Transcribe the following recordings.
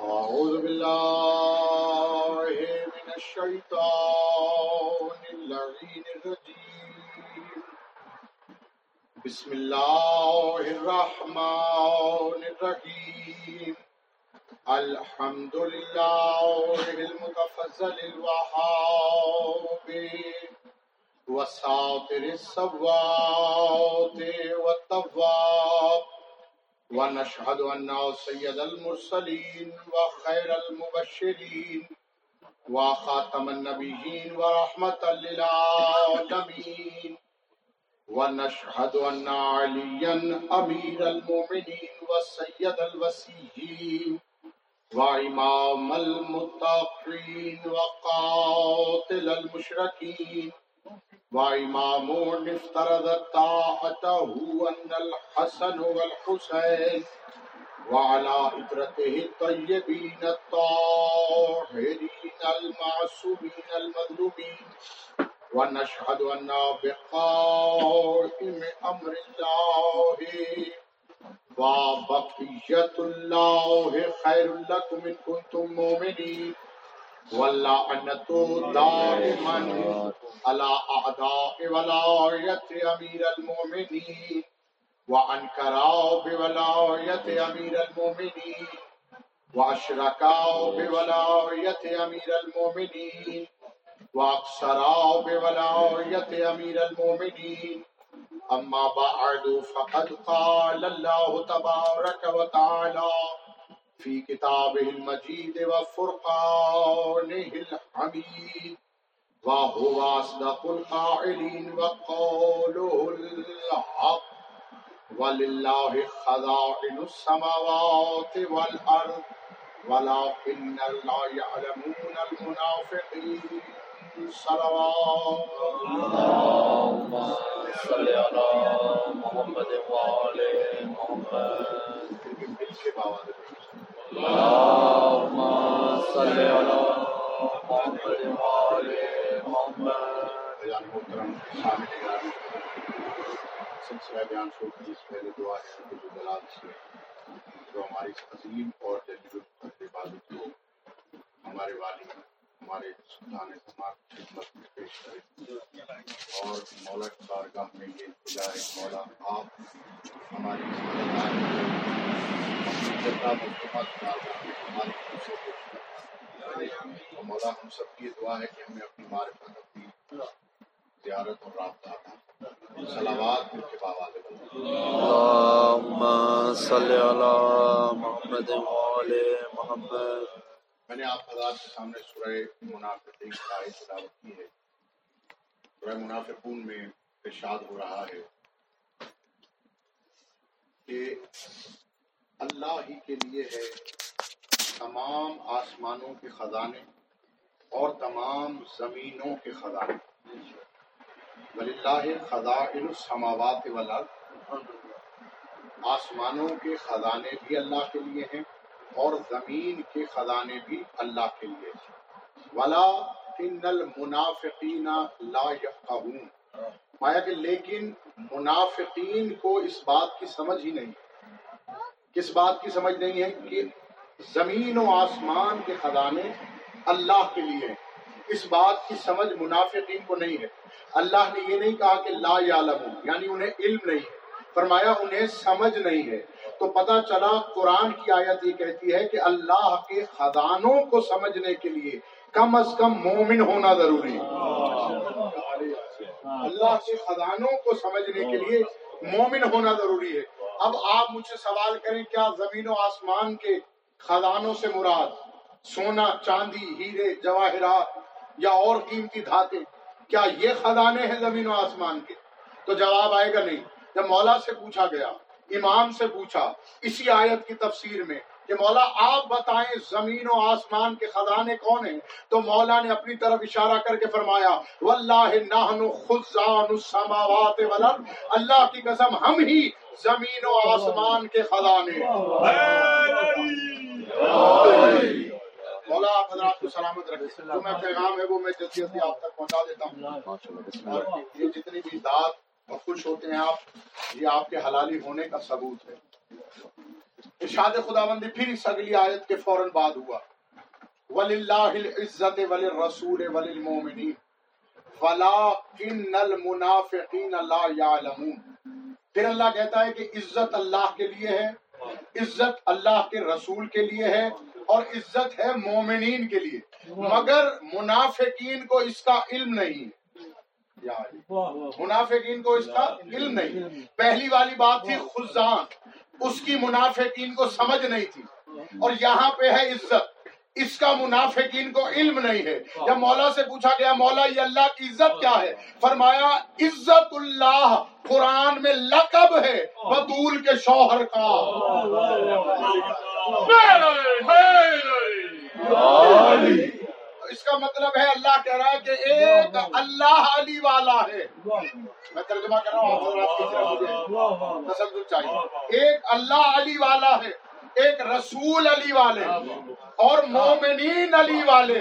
أعوذ بالله من الشيطان اللعين الرجيم. بسم الله الرحمن الرحيم. الحمد لله المتفضل الوهاب وساطر الصوات والطواب ونشهد أن سيد المرسلين وخير المبشرين وخاتم النبيين ورحمة للعالمين ونشهد أن عليا أمير المؤمنين والسيد الوسيين وإمام المتقين وقاتل المشركين وإمام افترض طاعته أن الحسن والحسين وعلى إطرته الطيبين الطاهرين المعصومين المظلومين ونشهد أن بقائم أمر الله وبقية الله خير لكم إن كنتم مؤمنين واللعنة دائما على أعداء ولاية أمير المؤمنين وأنكروا بولاية أمير المؤمنين وأشركوا بولاية أمير المؤمنين وأقصروا بولاية أمير المؤمنين. أما بعد، فقد قال الله تبارك وتعالى في كتابه المجيد وفرقانه الحميد وهو أصدق القائلين وقوله الحق ولله خزائن السماوات والأرض ولكن لا يعلمون المنافقين صلوات۔ اللهم صل على محمد وعلى محمد۔ کے سلسلہ بیان شروع کی اس پہلے دعا ہے جلال سے جو ہماری عظیم اور جلیل القدر کو ہمارے والد ہمارے سلطان سماج خدمت میں پیش کرے اور مولا کی بارگاہ میں یہ التجا ہے مولا، آپ ہماری ہماری یعنی مولا، ہم سب کی دعا ہے کہ ہمیں اپنی معرفت اپنی زیارت اور رابطہ تھا سلامات مل کے بابا دے اللهم صل على محمد وعلى محمد۔ میں نے آپ حضرات کے سامنے سورہ منافقین کا آیت تلاوت کی ہے۔ سورہ منافقون میں ارشاد ہو رہا ہے کہ اللہ ہی کے لیے ہے تمام آسمانوں کے خزانے اور تمام زمینوں کے خزانے۔ وللہ خزائن السماوات والارض۔ آسمانوں کے خزانے بھی اللہ کے لیے ہیں۔ اور زمین کے خزانے بھی اللہ کے لیے ولا ان المنافقین لا یفقهون مایا کہ لیکن منافقین کو اس بات کی سمجھ ہی نہیں۔ کس بات کی سمجھ نہیں ہے؟ کہ زمین و آسمان کے خزانے اللہ کے لیے ہیں۔ اس بات کی سمجھ منافقین کو نہیں ہے۔ اللہ نے یہ نہیں کہا کہ لا یعلم یعنی انہیں علم نہیں ہے۔ فرمایا انہیں سمجھ نہیں ہے۔ تو پتہ چلا قرآن کی آیت یہ کہتی ہے کہ اللہ کے خزانوں کو سمجھنے کے لیے کم از کم مومن ہونا ضروری ہے۔ اللہ کے خزانوں کو سمجھنے کے لیے مومن ہونا ضروری ہے۔ اب آپ مجھ سے سوال کریں، کیا زمین و آسمان کے خزانوں سے مراد سونا، چاندی، ہیرے، جواہرات یا اور قیمتی دھاتے کیا یہ خزانے ہیں زمین و آسمان کے؟ تو جواب آئے گا نہیں۔ جب مولا سے پوچھا گیا امام سے پوچھا، اسی آیت کی تفسیر میں کہ مولا آپ بتائیں زمین و آسمان کے خزانے کون ہیں؟ تو مولا نے اپنی طرف اشارہ کر کے فرمایا، واللہ نحن خزان السماوات والارض، اللہ کی قسم ہم ہی زمین و آسمان کے خزانے مولا آپ حضرات کو سلامت رکھے جو میں پیغام ہے وہ میں جلدی جلدی آپ تک پہنچا دیتا ہوں۔ اور یہ جتنی بھی داد اور خوش ہوتے ہیں آپ، یہ آپ کے حلالی ہونے کا ثبوت ہے۔ ارشاد خدا بندی پھر اس اگلی آیت کے فوراً بعد ہوا۔ وللہ العزت وللرسول وللمومنین ولکن المنافقین لا یعلمون پھر اللہ کہتا ہے کہ عزت اللہ کے لیے ہے، عزت اللہ کے رسول کے لیے ہے اور عزت ہے مومنین کے لیے۔ مگر منافقین کو اس کا علم نہیں۔ ہے منافقین کو اس کا علم نہیں. پہلی والی بات تھی خزان۔ اس کی منافقین کو سمجھ نہیں تھی۔ اور یہاں پہ ہے عزت۔ اس کا منافقین کو علم نہیں ہے۔ جب مولا سے پوچھا گیا مولا یہ اللہ کی عزت کیا ہے؟ فرمایا عزت اللہ قرآن میں لقب ہے بدول کے شوہر کا۔ اس کا مطلب ہے اللہ کہہ رہا ہے کہ ایک اللہ والا ہے۔ میں ترجمہ کر رہا ہوں چاہیے۔ ایک اللہ علی والا ہے ایک رسول علی والے اور مومنین علی والے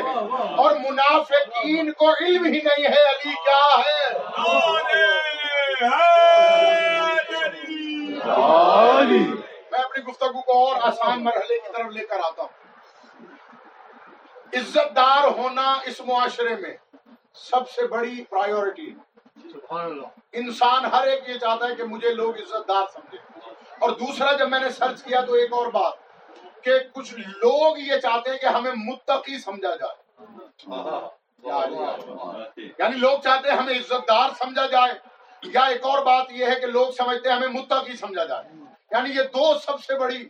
اور منافقین کو علم ہی نہیں ہے علی کیا ہے۔ میں اپنی گفتگو کو اور آسان مرحلے کی طرف لے کر آتا ہوں۔ عزت دار ہونا اس معاشرے میں سب سے بڑی پرائیورٹی انسان ہر ایک یہ چاہتا ہے کہ مجھے لوگ عزت دار سمجھے۔ اور دوسرا جب میں نے سرچ کیا تو ایک اور بات کہ کچھ لوگ یہ چاہتے ہیں کہ ہمیں متقی سمجھا جائے۔ یعنی لوگ چاہتے ہیں ہمیں عزت دار سمجھا جائے۔ یا ایک اور بات یہ ہے کہ لوگ سمجھتے ہیں ہمیں متقی سمجھا جائے۔ یعنی یہ دو سب سے بڑی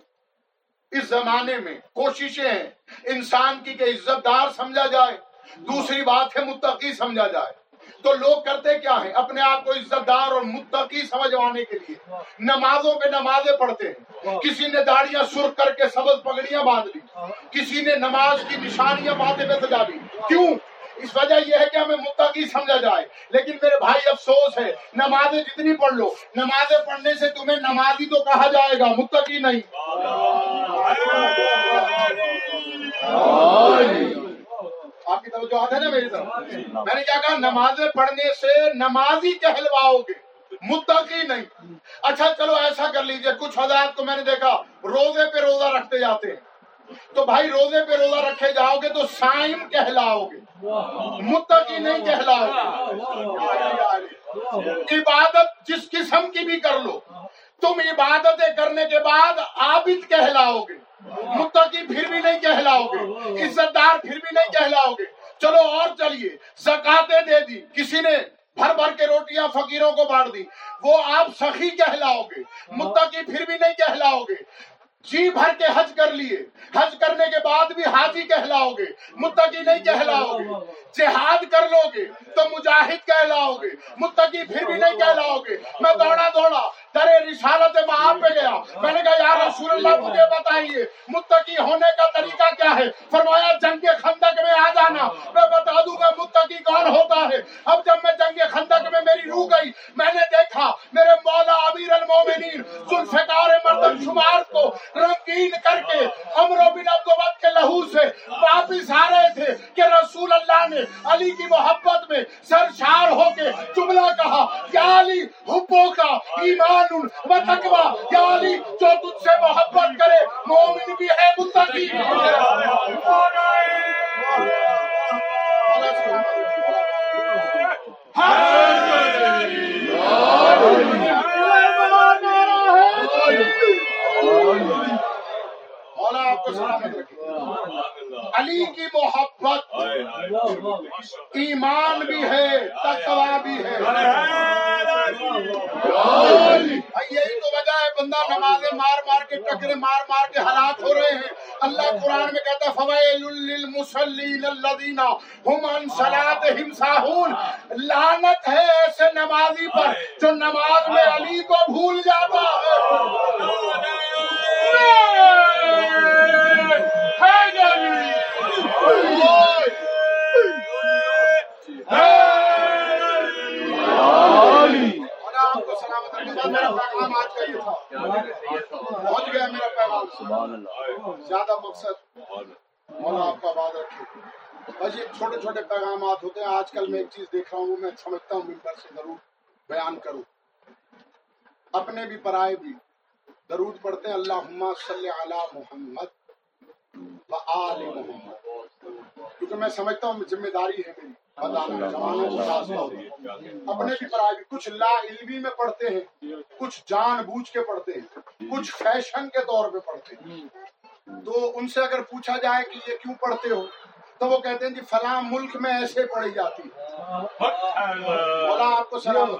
اس زمانے میں کوششیں ہیں انسان کی کہ عزت دار سمجھا جائے۔ دوسری بات ہے متقی سمجھا جائے۔ تو لوگ کرتے کیا ہیں؟ اپنے آپ کو عزت دار اور متقی سمجھوانے کے لیے۔ نمازوں پہ نمازیں پڑھتے ہیں۔ کسی نے داڑیاں سر کر کے سبز پگڑیاں باندھ لی۔ کسی نے نماز کی نشانیاں ماتھے پہ سجا لی کیوں؟ اس وجہ یہ ہے کہ ہمیں متقی سمجھا جائے۔ لیکن میرے بھائی افسوس ہے نمازیں جتنی پڑھ لو نمازیں پڑھنے سے تمہیں نمازی تو کہا جائے گا متقی نہیں۔ آپ کی توجہ ہے نا میری طرف؟ میں نے کیا کہا، نمازیں پڑھنے سے نمازی کہلواؤ گے متقی نہیں۔ اچھا چلو ایسا کر لیجیے، کچھ حضرات کو میں نے دیکھا، روزے پہ روزہ رکھتے جاتے ہیں۔ تو بھائی، روزے پہ روزہ رکھے جاؤ گے تو سائم کہلاؤ گے متقی نہیں کہلاؤ گے عبادت جس قسم کی بھی کر لو، تم عبادتیں کرنے کے بعد عابد کہلاؤ گے متقی پھر بھی نہیں کہلاؤ گے عزت دار پھر بھی نہیں کہلاؤ گے۔ چلو اور چلیے زکاتے دے دی، کسی نے بھر بھر کے روٹیاں فقیروں کو بانٹ دی، وہ آپ سخی کہلاؤ گے، متقی پھر بھی نہیں کہلاؤ گے۔ جی بھر کے حج کر لیے۔ حج کرنے کے بعد بھی حاجی کہلاؤ گے متقی نہیں کہلاؤ گے جہاد کر لو گے تو مجاہد کہلاؤ گے متقی پھر بھی نہیں کہلاؤ گے میں دوڑا دوڑا ترے رسالت وہاں پہ گیا۔ میں نے کہا، یا رسول اللہ، مجھے بتائیے، متقی ہونے کا طریقہ کیا ہے؟ فرمایا، جنگ خندق میں آ جانا میں بتا دوں گا متقی کون ہوتا ہے اب جب میں جنگ خندق میں میری روح گئی میں نے دیکھا میرے مولا امیر المومنین ذوالفقار مردم شمار کو رنگین کر کے امر بن عبد کے لہو سے واپس آ رہے تھے کہ رسول اللہ نے علی کی محبت میں سرشار ہو کے جملہ کہا یا علی حبوں کا ایمان و تقوی یا علی جو تجھ سے محبت کرے مومن بھی ہے متقی مولا آپ رکھے علی کی محبت۔ ایمان بھی ہے تقوا بھی ہے۔ یہی تو وجہ ہے بندہ نمازیں مار مار کے ٹکرے مار مار کے ہلاک ہو رہے ہیں۔ اللہ قرآن میں کہتا فویل للمصلین الذین هم عن صلاتهم ساہون لعنت ہے ایسے نمازی پر جو نماز میں علی کو بھول جاتا ہے۔ پہنچ گیا میرا پیغام زیادہ مقصد مولا آپ کا بات رکھے بس یہ چھوٹے چھوٹے پیغامات ہوتے ہیں آج کل میں ایک چیز دیکھ رہا ہوں میں سمجھتا ہوں ممبر سے ضرور بیان کروں اپنے بھی پرائے بھی درود پڑھتے ہیں اللہ. صلی علی محمد آل محمد۔ کیونکہ میں سمجھتا ہوں ذمہ داری ہے میری۔ اپنے بھی پرائیویٹ کچھ لا علمی میں پڑھتے ہیں کچھ جان بوجھ کے پڑھتے ہیں کچھ فیشن کے طور پہ پڑھتے ہیں۔ تو ان سے اگر پوچھا جائے کہ یہ کیوں پڑھتے ہو؟ تو وہ کہتے ہیں جی فلاں ملک میں ایسے پڑھی جاتی مولا آپ کو سلام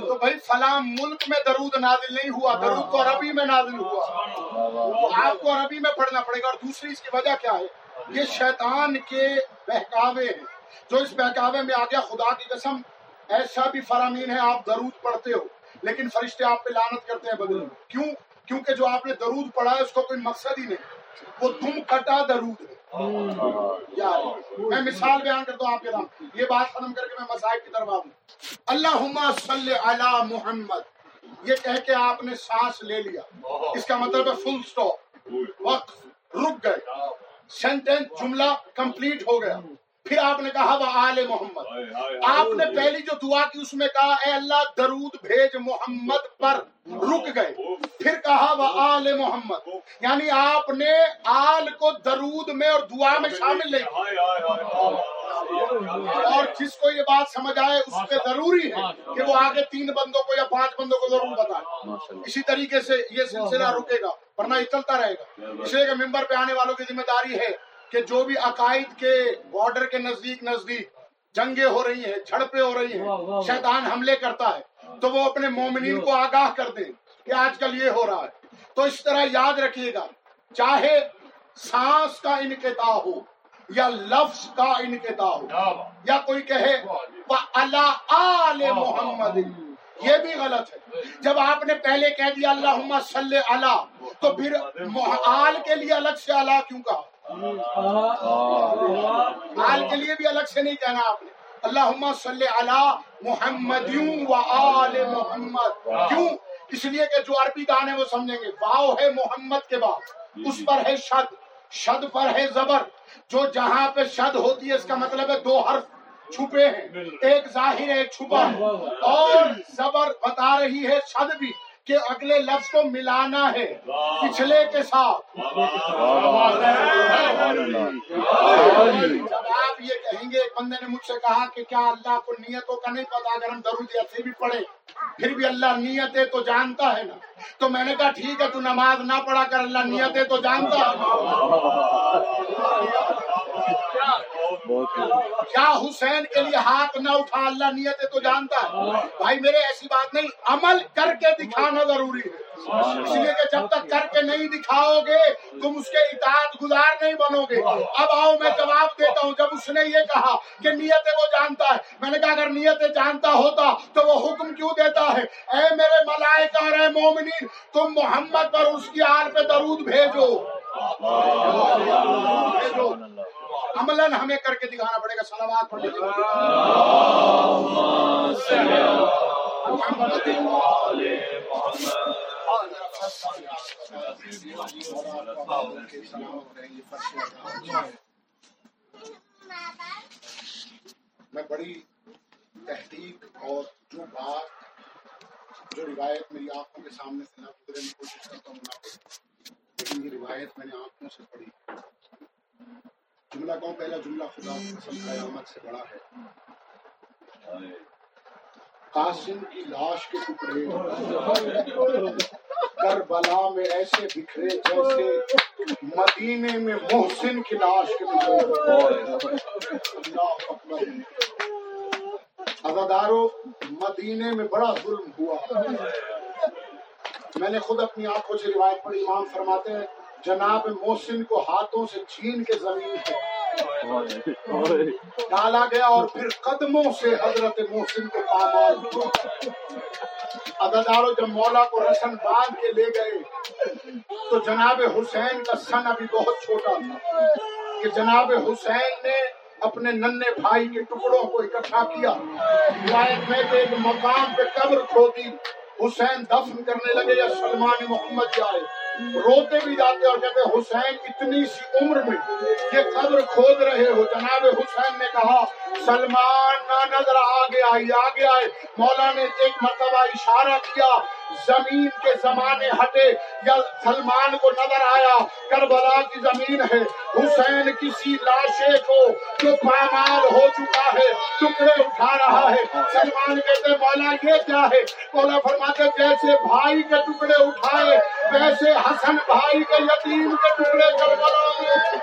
تو بھائی فلاں ملک میں درود نازل نہیں ہوا درود تو عربی میں نازل ہوا۔ آپ کو عربی میں پڑھنا پڑے گا اور دوسری اس کی وجہ کیا ہے؟ یہ شیطان کے بہکاوے ہیں۔ جو اس بہکاوے میں آ گیا خدا کی قسم ایسا بھی فرامین ہے آپ درود پڑھتے ہو لیکن فرشتے آپ پہ لانت کرتے ہیں بدل کیوں؟ کیونکہ جو آپ نے درود پڑھا ہے اس کو کوئی مقصد ہی نہیں۔ وہ دم کٹا درود ہے۔ میں مثال بیان کرتا ہوں آپ کے نام یہ بات ختم کر کے میں مسائل کی طرف آؤں۔ اللہ صلی علی محمد۔ یہ کہہ کے آپ نے سانس لے لیا۔ اس کا مطلب ہے فل سٹاپ وقت رک گئے۔ سینٹینس جملہ کمپلیٹ ہو گیا۔ پھر آپ نے کہا وہ آل محمد آپ نے پہلی جو دعا کی اس میں کہا اے اللہ درود بھیج محمد پر رک گئے پھر کہا وہ آل محمد یعنی آپ نے آل کو درود میں اور دعا میں شامل نہیں اور جس کو یہ بات سمجھ آئے اس پہ ضروری ہے کہ وہ آگے تین بندوں کو یا پانچ بندوں کو ضرور بتائے اسی طریقے سے یہ سلسلہ رکے گا ورنہ یہ چلتا رہے گا اس لیے کہ ممبر پہ آنے والوں کی ذمہ داری ہے کہ جو بھی عقائد کے بارڈر کے نزدیک نزدیک جنگیں ہو رہی ہیں جھڑپیں ہو رہی ہیں شیطان حملے کرتا ہے تو وہ اپنے مومنین کو آگاہ کر دیں کہ آج کل یہ ہو رہا ہے۔ تو اس طرح یاد رکھیے گا چاہے سانس کا انقطاع ہو یا لفظ کا انقطاع ہو یا کوئی کہے اللہ آل محمد. یہ بھی غلط ہے۔ جب آپ نے پہلے کہہ دیا اللہ صلی اللہ تو پھر آل کے لیے الگ سے اللہ کیوں کہا؟ حال کے لیے بھی الگ سے نہیں کہنا آپ نے۔ اللہ صلی علی محمد و آل محمد۔ کیوں؟ اس لیے کہ جو عربی گانے وہ سمجھیں گے۔ واؤ ہے محمد کے بعد، اس پر ہے شد شد پر ہے زبر۔ جو جہاں پہ شد ہوتی ہے، اس کا مطلب ہے دو حرف چھپے ہیں۔ ایک ظاہر ہے، ایک چھپا ہے۔ اور زبر بتا رہی ہے شد بھی۔ کہ اگلے لفظ کو ملانا ہے پچھلے کے ساتھ۔ جب آپ یہ کہیں گے ایک بندے نے مجھ سے کہا کہ کیا اللہ کو نیتوں کا نہیں پتا؟ اگر ہم درود ایسے بھی پڑھے پھر بھی اللہ نیتیں تو جانتا ہے نا۔ تو میں نے کہا ٹھیک ہے تو نماز نہ پڑھا کر اللہ نیتیں تو جانتا ہے۔ کیا حسین کے لیے ہاتھ نہ اٹھا اللہ نیت تو جانتا ہے۔ بھائی میرے ایسی بات نہیں عمل کر کے دکھانا ضروری ہے۔ اس لیے کہ جب تک کر کے نہیں دکھاؤ گے تم اس کے اطاعت گزار نہیں بنو گے۔ اب آؤ میں جواب دیتا ہوں۔ جب اس نے یہ کہا کہ نیتیں وہ جانتا ہے میں نے کہا اگر نیتیں جانتا ہوتا تو وہ حکم کیوں دیتا ہے؟ اے میرے ملائکہ اور اے مومنین تم محمد پر اس کی آر پہ درود بھیجو۔ عمل ہمیں کر کے دکھانا پڑے گا سلامات پڑھنے میں بڑی تحقیق اور جو بات، جو روایت میری آنکھوں کے سامنے سے نہ گزرے، میں کوشش کرتا ہوں لیکن یہ روایت میں نے آنکھوں سے پڑھی۔ جملہ کہوں پہلا جملہ خدا قسم قیامت سے بڑا ہے؟ قاسم کی لاش کے ٹکڑے۔ کربلا میں ایسے بکھرے جیسے مدینے میں محسن کی لاش کے ٹکڑے۔ ادادارو مدینے میں بڑا ظلم ہوا۔ میں نے خود اپنی آنکھوں سے روایت پڑھی، امام فرماتے ہیں جناب محسن کو ہاتھوں سے چھین کے زمین پہ ڈالا گیا اور پھر قدموں سے حضرت محسن کو پامال ادادارو جب مولا کو رسن باندھ کے لے گئے، تو جناب حسین کا سن ابھی بہت چھوٹا تھا کہ جناب حسین نے اپنے ننے بھائی کے ٹکڑوں کو اکٹھا کیا۔ روایت میں ایک مقام پہ قبر کھودی حسین دفن کرنے لگے یا سلمان محمد جائے۔ روتے بھی جاتے اور کہتے حسین اتنی سی عمر میں یہ قبر کھود رہے ہو۔ جناب حسین نے کہا، سلمان نہ نظر آگے آئی، آگے آئے۔ مولا نے ایک مرتبہ اشارہ کیا، زمین کے زمانے ہٹے یا سلمان کو نظر آیا، کربلا کی زمین ہے۔ حسین کسی لاشے کو جو پامال ہو چکا ہے، ٹکڑے اٹھا رہا ہے۔ سلمان کہتے مولا یہ کیا ہے؟ مولا فرماتے جیسے بھائی کے ٹکڑے اٹھائے ویسے حسن بھائی کے یتیم کے ٹکڑے کربلا میں۔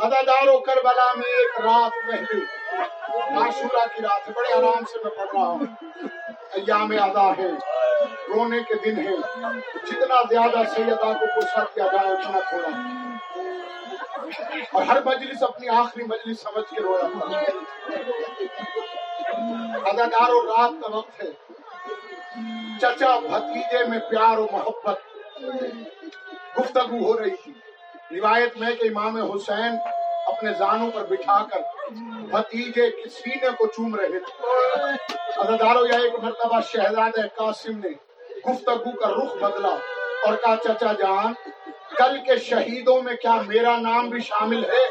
ادادارو کربلا میں ایک رات پہلے۔ عاشورہ کی رات ہے، بڑے آرام سے میں پڑھ رہا ہوں۔ ایام ادا ہے، رونے کے دن ہے جتنا زیادہ سیدا کو غصہ کیا جائے، اتنا تھوڑا۔ اور ہر مجلس اپنی آخری مجلس سمجھ کے رویا۔ تھا ادادار و رات کا وقت ہے۔ چچا بھتیجے میں پیار و محبت گفتگو ہو رہی تھی۔ روایت میں کہ امام حسین اپنے زانوں پر بٹھا کر بھتیجے کی سینے کو چوم رہے تھے۔ یا ایک مرتبہ شہزاد قاسم نے گفتگو کا رخ بدلا اور کہا، چچا جان، کل کے شہیدوں میں کیا میرا نام بھی شامل ہے؟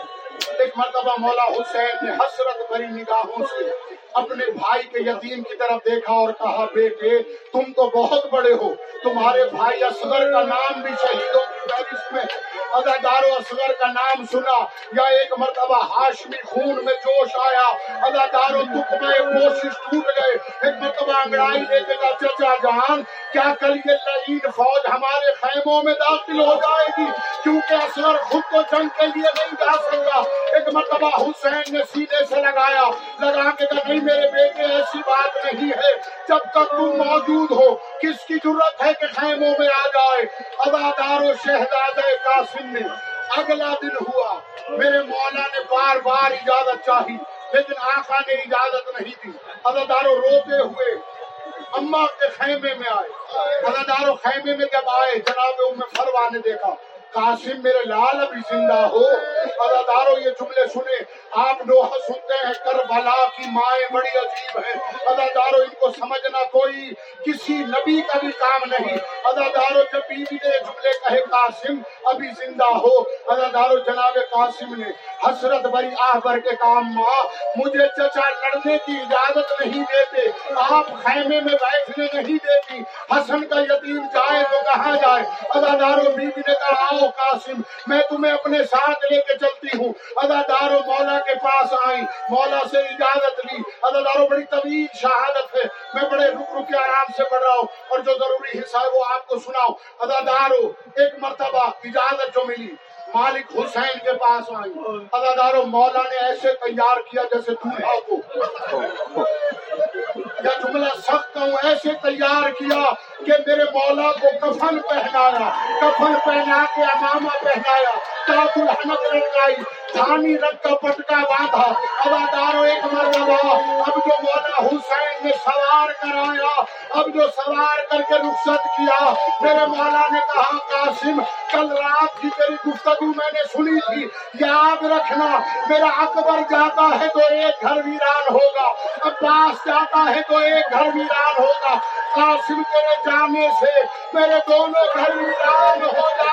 ایک مرتبہ مولا حسین نے حسرت بری نگاہوں سے اپنے بھائی کے یتیم کی طرف دیکھا اور کہا، بیٹے، تم تو بہت بڑے ہو۔ تمہارے بھائی اصغر کا نام بھی شہیدوں کی فہرست میں ادادار اصغر کا نام سنا، یا ایک مرتبہ ہاشمی خون میں جوش آیا۔ ادادار میں کوشش ٹوٹ گئے۔ ایک مرتبہ انگڑائی لے کے چچا جان، کیا کل یہ لعین فوج ہمارے خیموں میں داخل ہو جائے گی؟ کیونکہ اصغر خود کو جنگ کے لیے نہیں جا سکتا۔ ایک مرتبہ حسین نے سینے سے لگایا۔ لگا کے کہا، نہیں میرے بیٹے، ایسی بات نہیں ہے۔ جب تک تم موجود ہو کس کی ضرورت ہے کہ خیموں میں آ جائے؟ ادادار و شہزاد قاسم نے اگلا دن ہوا۔ میرے مولا نے بار بار اجازت چاہی، لیکن آقا نے اجازت نہیں دی۔ ادادارو روتے ہوئے اما کے خیمے میں آئے۔ ادادارو خیمے میں جب آئے، جناب ام فروا نے دیکھا۔ قاسم میرے لال ابھی زندہ ہو۔ ادادارو یہ جملے سنے آپ نوحہ سنتے ہیں، کربلا کی مائیں بڑی عجیب ہیں۔ ادادارو ان کو سمجھنا کوئی کسی نبی کا بھی کام نہیں۔ ادادارو جب بیوی نے جملے کہے قاسم، ابھی زندہ ہو۔ ادادارو جناب قاسم نے حسرت بری آہ بر کے کام ماں، مجھے چچا لڑنے کی اجازت نہیں دیتے، آپ خیمے میں بیٹھنے نہیں دیتی۔ حسن کا یتیم جائے تو کہاں جائے؟ اللہ ادادارو بیوی نے کہا، آؤ قاسم، میں تمہیں اپنے ساتھ لے کے چلتی ہوں۔ ادادار و مولا کے پاس آئی، مولا سے اجازت لی۔ ادادارو بڑی طویل شہادت ہے۔ میں بڑے رک رک کے آرام سے پڑھ رہا ہوں اور جو ضروری حصہ ہے وہ آپ کو سناؤ ادادارو ایک مرتبہ اجازت جو ملی، مالک حسین کے پاس آئی۔ ادادارو مولا نے ایسے تیار کیا جیسے دولہا کو۔ یا جملہ سخت ہوں ایسے تیار کیا کہ میرے مولا کو کفن پہنایا، کفن پہنا کے امامہ پہنایا۔ تاج الحمد لگائی دھانی رنگ کا پٹکا باندھا ادادارو ایک مرتبہ اب جو مولا حسین نے سوار کرایا اب جو سوار کر کے رخصت کیا میرے مولا نے کہا قاسم کل رات کی تیری گفتگو میں نے سنی تھی یاد رکھنا میرا اکبر جاتا ہے تو ایک گھر ویران ہوگا عباس جاتا ہے تو ایک گھر ویران ہوگا قاسم تیرے جانے سے میرے دونوں گھر ویران ہو جاتے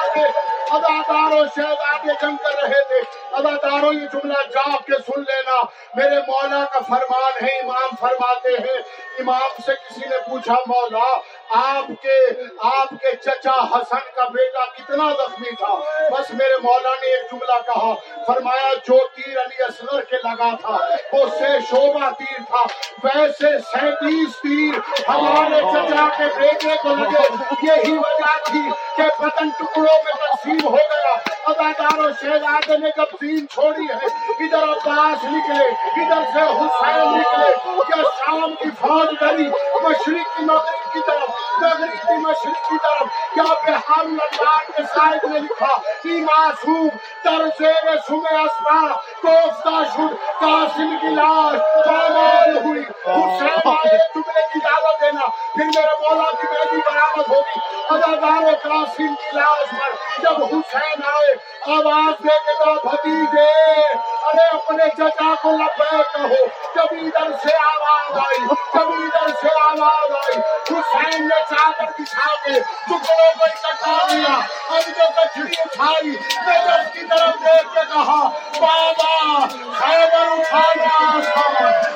ادادار شاید آگے جم کر رہے تھے۔ اداداروں یہ جملہ جاپ کے سن لینا۔ میرے مولا کا فرمان ہے، امام فرماتے ہیں۔ امام سے کسی نے پوچھا، مولا آپ کے آپ کے چچا حسن کا بیٹا کتنا زخمی تھا۔ بس میرے مولا نے ایک جملہ کہا، فرمایا، جو تیر علی اصغر کے لگا تھا وہ سے شوبہ تیر تھا۔ ویسے سینتیس تیر ہمارے چچا کے بیٹے کو لگے۔ یہی وجہ تھی کہ پتن ٹکڑوں میں تقسیم ہو گیا۔ ادادار و شہزادے نے جب دین چھوڑی ہے۔ ادھر عباس نکلے، ادھر سے حسین نکلے۔ یا شام کی فوج گئی مشرق کی مغرب کی طرف، مغرب کی مشرق کی طرف۔ یا بہار اللہ کے صاحب نے لکھا کہ معصوم در زیر سمے اسما کوفتہ شد، قاسم کی لاش پامال ہوئی۔ حسین آئے جملے کی دعوت دینا۔ پھر میرے مولا کی بیٹی برامت ہوگی۔ ادادار قاسم کی لاش پر جب حسین آئے آواز دے کے کہا بھتیجے، ارے اپنے چچا کو لبے کہو، جب ادھر سے آواز آئی، جب ادھر سے آواز آئی، حسین نے چادر بچھا کے ٹکڑوں کو اکٹھا لیا اب جو کچھڑی اٹھائی میں جب کی طرف دیکھ کے کہا، بابا، خیبر اٹھانا آسان قاسم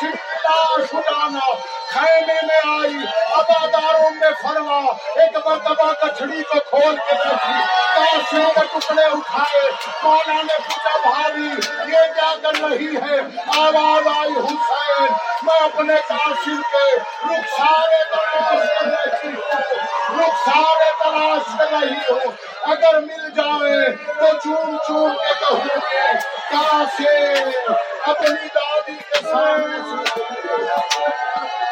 کی لاش اٹھانا خیمے میں آئی اباداروں میں فرما، ایک مرتبہ کچھڑی کو کھول کے دیکھی قاسم کے ٹکڑے اٹھائے مولا نے پوچھا بھاری یہ کیا کر رہی ہے؟ آواز آئی، حسین، میں اپنے قاسم کے رخسارے تلاش کر رہی ہوں، رخسارے تلاش کر رہی ہوں۔ اگر مل جائے تو چون چون کے کہوں گے قاسم اپنی دار دادی کے سامنے سے